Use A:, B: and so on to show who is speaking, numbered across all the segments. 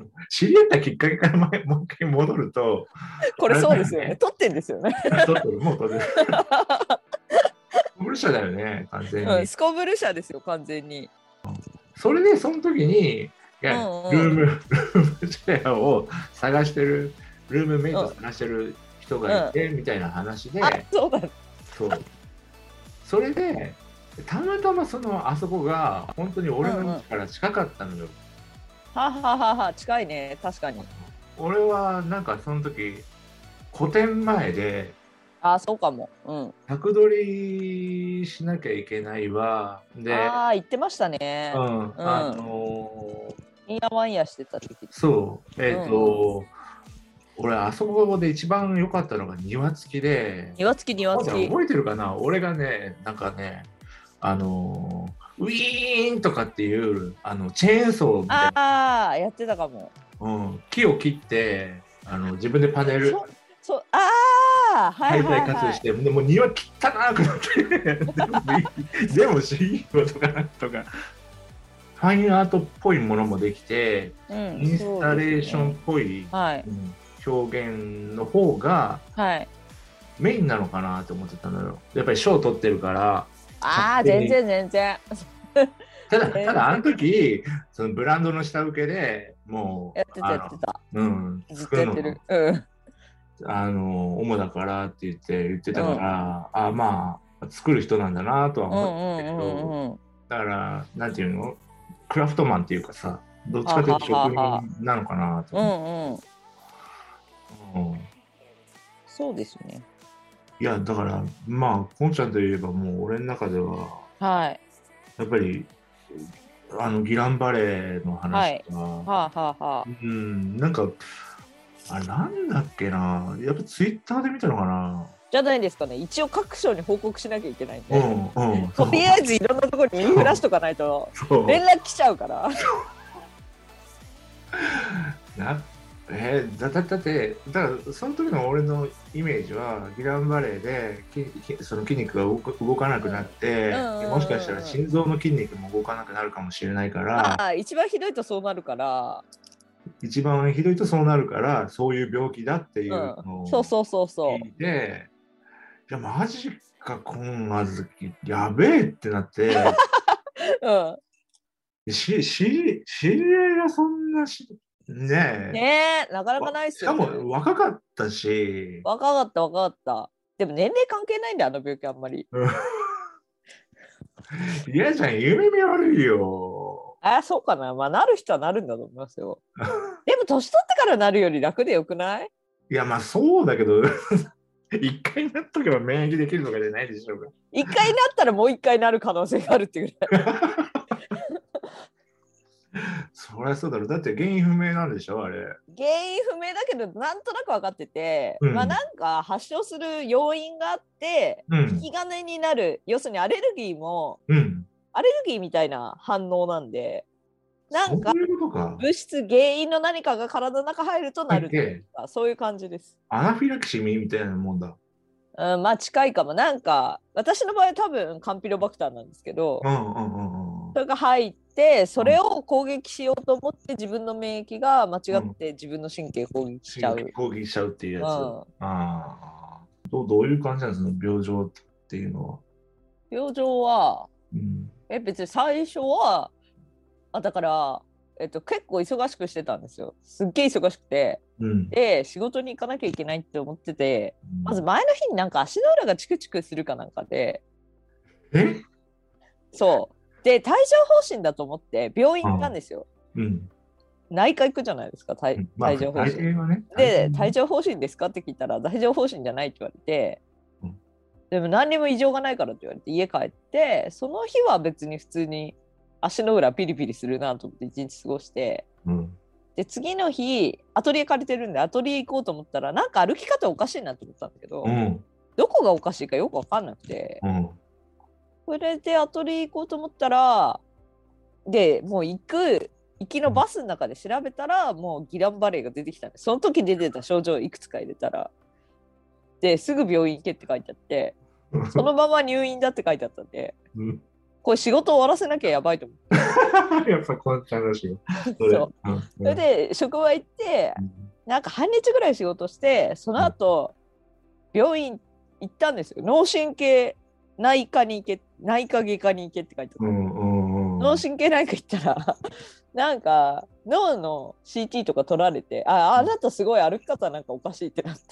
A: 知り合ったきっかけから前もう一回戻ると、
B: これそうですよ
A: ね
B: ね。撮ってんですよね。
A: 撮ってる、もう撮ってる。ブル社だよね、完全に。
B: うん、スコブル社ですよ、完全に。
A: それで、その時に、いや、
B: うんうん
A: ルーム、ルームシェアを探してる、ルームメイト探してる人がいて、みたいな話で、
B: あ、そうだ。
A: そう。それで、たまたまそのあそこが本当に俺の家から近かったのよ。
B: はははは、近いね、確かに。
A: 俺はなんかその時個展前で
B: あ、そうかも。うん。
A: 宅撮りしなきゃいけないわで、
B: ああ、言ってましたね
A: う。ん、あのー
B: インヤワンヤしてた時。
A: そうえっ、と、俺あそこで一番良かったのが庭付きで
B: 庭付き庭付き。
A: 覚えてるかな？俺がねなんかねあのーウィーンとかっていうあのチェーンソーみたいな、
B: ああ、やってたかも。
A: うん、木を切ってあの自分でパネル
B: そそう、ああ、はい
A: 解
B: はいはい
A: し。て、でも庭汚くなってでもいいでも CEO とかなんとかファインアートっぽいものもできて
B: うん
A: インスタレーションっぽい、
B: はい
A: うん表現の方が
B: はい。
A: メインなのかなと思ってたのよやっぱり賞取ってるから
B: ああ、全然全然。
A: ただただあの時そのブランドの下請けでもう
B: やってたやってた。
A: うん
B: ずっとやってる。うん。
A: あの主だからって言って言ってたから、あまあ作る人なんだなとは
B: うんう
A: 思ってたけど、
B: んうんうん。
A: だからなんていうの？クラフトマンっていうかさどっちかというと職人なのかなと
B: う
A: 思
B: んうん。
A: って、うん
B: そうですね。
A: いやだからまあこんちゃんといえばもう俺の中では
B: はい。
A: やっぱりあのギランバレーの話とか、
B: はあはあはあ。
A: うんなんかあれなんだっけなやっぱツイッターで見たのかな
B: じゃないですかね。一応各省に報告しなきゃいけないんで。
A: うんうん
B: とりあえずいろんなところに耳フラしとかないと連絡来ちゃうから。
A: なえーだだだってだからその時の俺のイメージはギランバレーでききその筋肉が動か動かなくなって、
B: うん
A: もしかしたら心臓の筋肉も動かなくなるかもしれないから、
B: 一番ひどいとそうなるから。
A: 一番ひどいとそうなるからそういう病気だっていうの
B: うん。
A: を
B: そうそうそうそ
A: 聞いて、いやマジかこんな時やべえってなって
B: う。うん。
A: しし知り合いがそんなしねえ
B: ねえ、なかなかないっす
A: しか
B: よ、ね。
A: も若かったし。
B: 若かった若かった。でも年齢関係ないんだよ、あの病気あんまり。
A: うん嫌じゃん、夢見悪いよ。
B: ああ、そうかな。まあ、なる人はなるんだと思いますよ。でも、年取ってからなるより楽でよくない？
A: いや、まあそうだけど、一回なっとけば免疫できるとかじゃないでしょうか。
B: 一回なったらもう一回なる可能性があるっていうぐらい。
A: そりゃそうだろう。だって原因不明なんでしょ、あれ。
B: 原因不明だけど、なんとなく分かってて、
A: うん
B: まあなんか発症する要因があって、
A: うん
B: 引。き金になる、要するにアレルギーも、
A: うん。
B: アレルギーみたいな反応なんで、なんか。物質、原因の何かが体の中入るとなるっていうか、そういう感じです。
A: アナフィラキシーみたいなもんだ。
B: うん、まあ近いかも。なんか、私の場合多分カンピロバクターなんですけど
A: う、んうんうんうん
B: そ。れが入って、それを攻撃しようと思って自分の免疫が間違って自分の神経攻撃しちゃう。
A: 神経攻撃しちゃうっていうやつ。
B: うん
A: ああ。どうどういう感じなんですか、病状っていうのは？
B: 病状は、
A: うん。
B: え別に最初は、あだから、えっと、結構忙しくしてたんですよ。すっげえ忙しくて。
A: うん。
B: で、仕事に行かなきゃいけないって思ってて、まず前の日になんか足の裏がチクチクするかなんかで、
A: え？
B: そう。で、帯状疱疹だと思って病院行ったんですよ。
A: うん。
B: 内科行くじゃないですか、帯
A: まあ、
B: 帯状疱疹。
A: ね。
B: で、帯状疱疹ですかって聞いたら、帯状疱疹じゃないって言われて、
A: うん
B: でも何にも異常がないからって言われて、家帰って、その日は別に普通に足の裏ピリピリするなと思って一日過ごして、
A: うん。
B: で、次の日、アトリエ借りてるんで、アトリエ行こうと思ったら、なんか歩き方おかしいなと思ったんだけど、
A: うん。
B: どこがおかしいかよくわかんなくて、
A: うん。
B: それでアトリエ行こうと思ったら、で、もう行く、行きのバスの中で調べたら、もうギランバレーが出てきたんで、その時出てた症状いくつか入れたら、で、すぐ病院行けって書いてあって、そのまま入院だって書いてあったんで、
A: うん。
B: これ仕事終わらせなきゃやばいと思って。
A: やっぱこんちゃんらしいよ。そ
B: そう。
A: うんうん
B: それで職場行ってなんか半日ぐらい仕事してその後、病院行ったんですよ。脳神経内科に行け内科外科に行けって書いてあった、
A: うんうんうん。
B: 脳神経内科行ったら なんか脳の CT とか取られてああなたすごい歩き方なんかおかしいってなって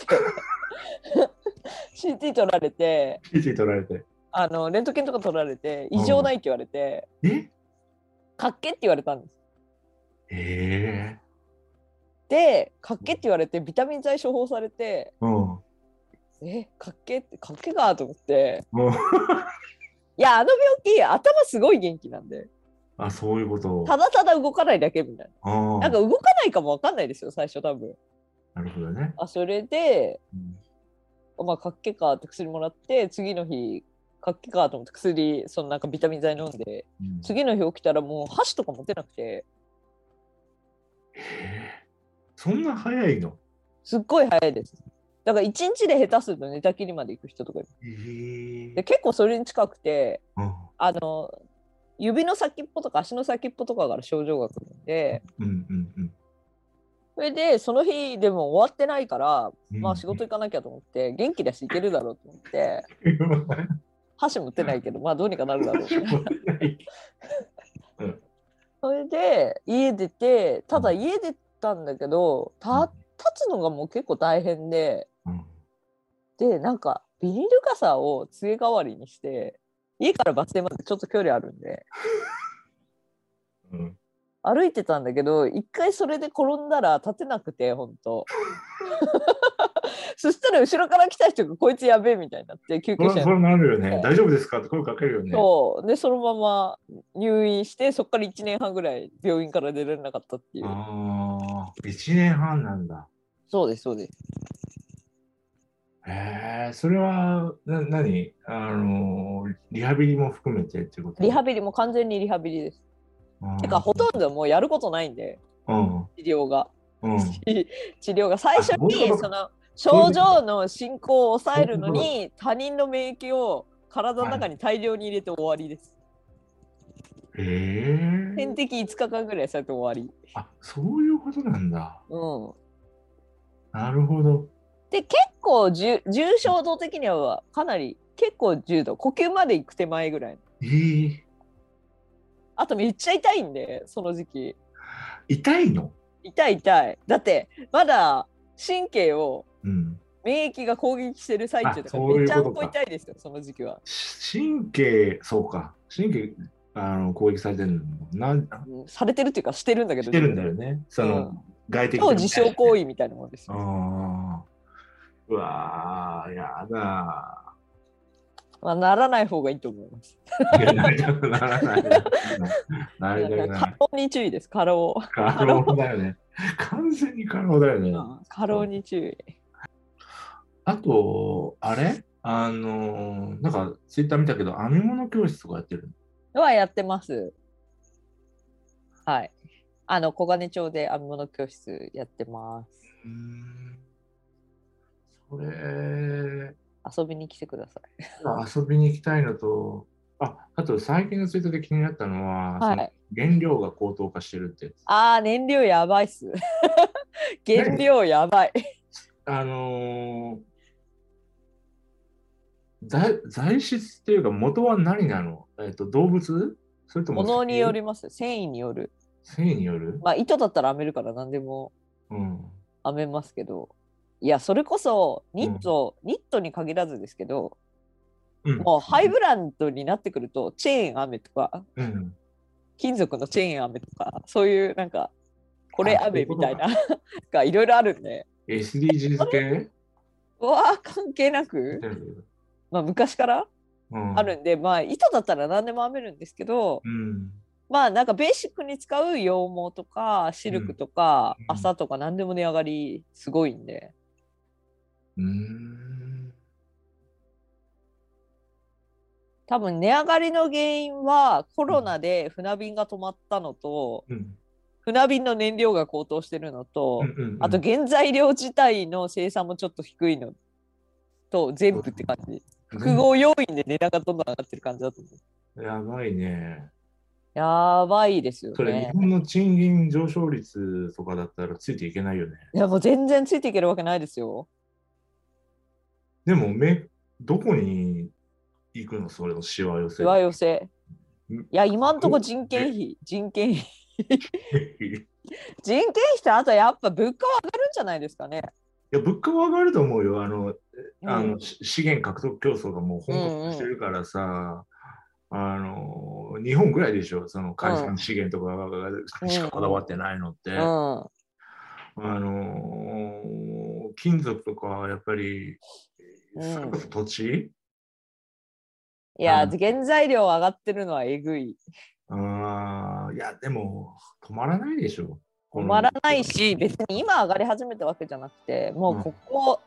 B: CT 取られて
A: 記事取られて。
B: あのレントゲンとか取られて異常ないって言われて、
A: え？
B: かっけって言われたんです
A: え
B: でかっけって言われてビタミン剤処方されて
A: えうん。
B: えかっけってかっけかと思って。
A: もう。
B: いやあの病気頭すごい元気なんで。
A: あ、そういうこと。
B: ただただ動かないだけみたい
A: あ
B: な。
A: あ
B: なんか動かないかもわかんないですよ最初多分。
A: なるほどね。
B: あそれで
A: うん。
B: まあかっけかって薬もらって次の日かっけかと思って薬そのなんかビタミン剤飲んで
A: うん。
B: 次の日起きたらもう箸とか持てなくて。
A: へえそんな早いの？
B: すっごい早いですだから一日で下手すると寝たきりまで行く人とかいる。で結構それに近くて
A: うん。
B: あの指の先っぽとか足の先っぽとかから症状が来るんで
A: うんうんうん。
B: それでその日でも終わってないから、
A: うん。
B: まあ仕事行かなきゃと思って元気だし行けるだろうと思って 箸持ってないけどまあどうにかなるだろう。それで家出てただ家出たんだけどた立つのがもう結構大変で
A: うん。
B: でなんかビニール傘を杖代わりにして家からバス停までちょっと距離あるんで。
A: うん。
B: 歩いてたんだけど一回それで転んだら立てなくて本当 そしたら後ろから来た人がこいつやべえみたいになって救急車に
A: それなるよね。
B: ね。
A: 大丈夫ですかって声かけるよね。
B: そう。でそのまま入院してそこから1年半ぐらい病院から出られなかったっていう。
A: ああ、1年半なんだ。
B: そうですそうです。
A: へえ、それは、な、何？あのー、リハビリも含めてってこと？
B: リハビリも完全にリハビリです。てかほとんどもうやることないんで。
A: うん。
B: 治療が。
A: うん。
B: 治療が。最初にその症状の進行を抑えるのに他人の免疫を体の中に大量に入れて終わりです。
A: へえ。
B: 点滴5日間ぐらいされて終わり。
A: あ、そういうことなんだ。
B: うん、
A: なるほど。
B: で結構重重症度的にはかなり結構重度呼吸まで行く手前ぐらい。
A: ええ
B: あとめっちゃ痛いんでその時期。
A: 痛いの？
B: 痛い痛い。だってまだ神経を
A: うん。
B: 免疫が攻撃してる最中
A: とか
B: めちゃんこ痛いですよその時期は。
A: し神経、そうか。神経、あの、攻撃されてるのな
B: されてるっていうかしてるんだけど。
A: してるんだよね。その、
B: うん
A: 外的
B: 超自傷行
A: 為。
B: 為みたいなもんですよ。
A: ああ。うわー、やだ
B: まあ、ならない方がいいと思います。
A: なりたくならない。なりたくない
B: 過。労に注意です。過労。
A: 過労だよね。完全に過労だよね。
B: 過労に注意。
A: あと、あれ？あのー、なんか、ツイッター見たけど、編み物教室とかやってる
B: はやってます。はい。あの、小金町で編み物教室やってます。
A: うーん。それ、
B: 遊びに来てください。
A: 遊びに行きたいのと、あ、あと最近のツイートで気になったのは、
B: はい
A: その原料が高騰化してるってやつ。
B: あー、燃料やばいっす。原料やばい。
A: あのー材材質っていうか元は何なの？えっ、と動物？それとも
B: 物によります。繊維による。
A: 繊維による？
B: まあ、糸だったら編めるから何でも
A: うん。
B: 編めますけど。いや、それこそニット、ニットに限らずですけど、
A: うん、
B: もうハイブランドになってくると、チェーン編めとか、
A: うん。
B: 金属のチェーン編めとか、そういうなんか、これ
A: あ
B: 編めみたいながいろいろあるんで、
A: SDGs 系？
B: うわー関係なく、まあ、昔から
A: うん
B: あるんで、まあ糸だったら何でも編めるんですけど、
A: うん。
B: まあなんかベーシックに使う羊毛とかシルクとか
A: うん
B: 麻とか何でも値上がりすごいんで、
A: うーん。
B: 多分値上がりの原因はコロナで船便が止まったのと、
A: うん。
B: 船便の燃料が高騰してるのと、
A: うんうんうん
B: あと原材料自体の生産もちょっと低いのと全部って感じ。複合要因で値段がどんどん上がってる感じだと思う。
A: やばいね。
B: やばいですよね。
A: それ、日本の賃金上昇率とかだったらついていけないよね。
B: いや、もう全然ついていけるわけないですよ。
A: でも、めどこに行くの？それのしわ寄せ。
B: しわ寄せ。いや、今んとこ人件費、人件費。人件費？ってあとやっぱ物価は上がるんじゃないですかね。
A: いや、物価は上がると思うよ。あの、あの、うん、資源獲得競争がもう本格化してるからさ、うんうん。あの日本ぐらいでしょ、その海産資源とかしかこだわってないのって。うん、あの金属とかやっぱり、土地？
B: いや、原材料上がってるのはえぐい。
A: ああ、いや、でも止まらないでしょ。
B: 止まらないし、別に今上がり始めたわけじゃなくて、もうここ、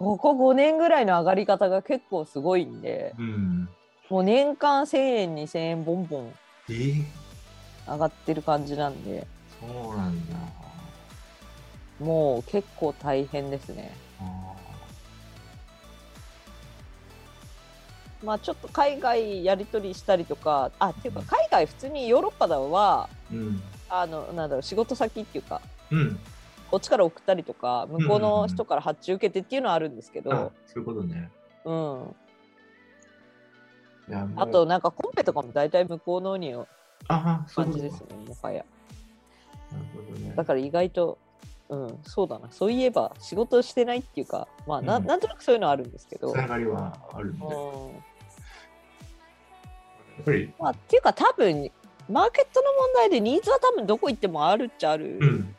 B: うん、ここ5年ぐらいの上がり方が結構すごいんで、うん、もう年間1000円、2000円、ボンボン上がってる感じなんで。
A: そうなんだ。
B: もう結構大変ですね。まあちょっと海外やり取りしたりとか、あっていうか海外普通にヨーロッパだは、うん、あのなんだろう仕事先っていうか、うん、こっちから送ったりとか向こうの人から発注受けてっていうのはあるんですけど、うんうんうん、
A: そういうことね。
B: うん。あとなんかコンペとかも大体向こうのに感じですねもはや。なるほどね、だから意外と、うん、そうだなそういえば仕事してないっていうかまあなうん、なんとなくそういうのはあるんですけど。
A: つながりはあるんで。うん、やっぱり。
B: まあ、っていうか多分マーケットの問題でニーズは多分どこ行ってもあるっちゃある。うん。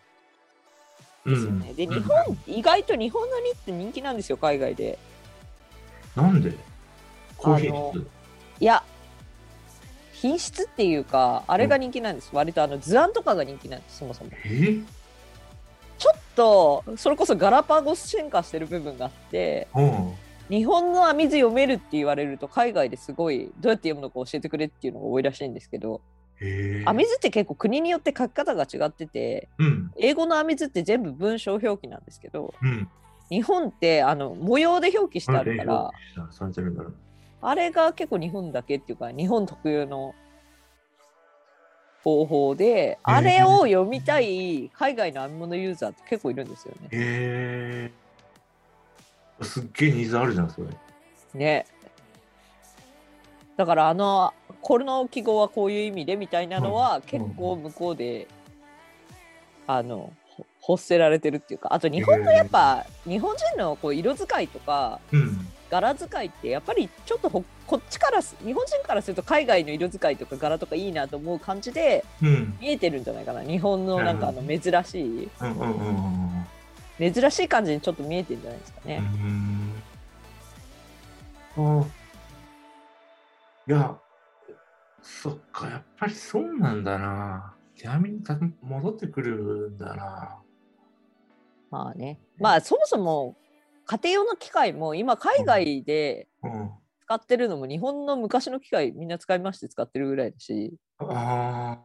B: ですよね、で日本、意外と日本のニって人気なんですよ海外で。
A: なんで？コーヒー
B: いや品質っていうかあれが人気なんです、うん、割とあの図案とかが人気なんですそもそも。ちょっとそれこそガラパゴス進化してる部分があって、うん、日本の網図読めるって言われると海外ですごいどうやって読むのか教えてくれっていうのが多いらしいんですけど網図って結構国によって書き方が違ってて、うん、英語の網図って全部文章表記なんですけど、日本ってあの模様で表記してあるから、あれが結構日本だけっていうか日本特有の方法で、あれを読みたい海外の編み物ユーザーって結構いるんですよね。
A: へえすっげえニーズあるじゃんそれ。
B: ね。だからあのこれの記号はこういう意味でみたいなのは結構向こうで、あの欲せられてるっていうかあと日本のやっぱ、日本人のこう色使いとか、うん。柄使いってやっぱりちょっとこっちから日本人からすると海外の色使いとか柄とかいいなと思う感じで見えてるんじゃないかな、うん、日本のなんかあの珍しい、珍しい感じにちょっと見えてるんじゃないですかね。
A: あいやそっかやっぱりそうなんだな。手に戻ってくるんだな。
B: まあね。まあそもそも家庭用の機械も今海外で使ってるのも日本の昔の機械みんな使いまして使ってるぐらいだし。あ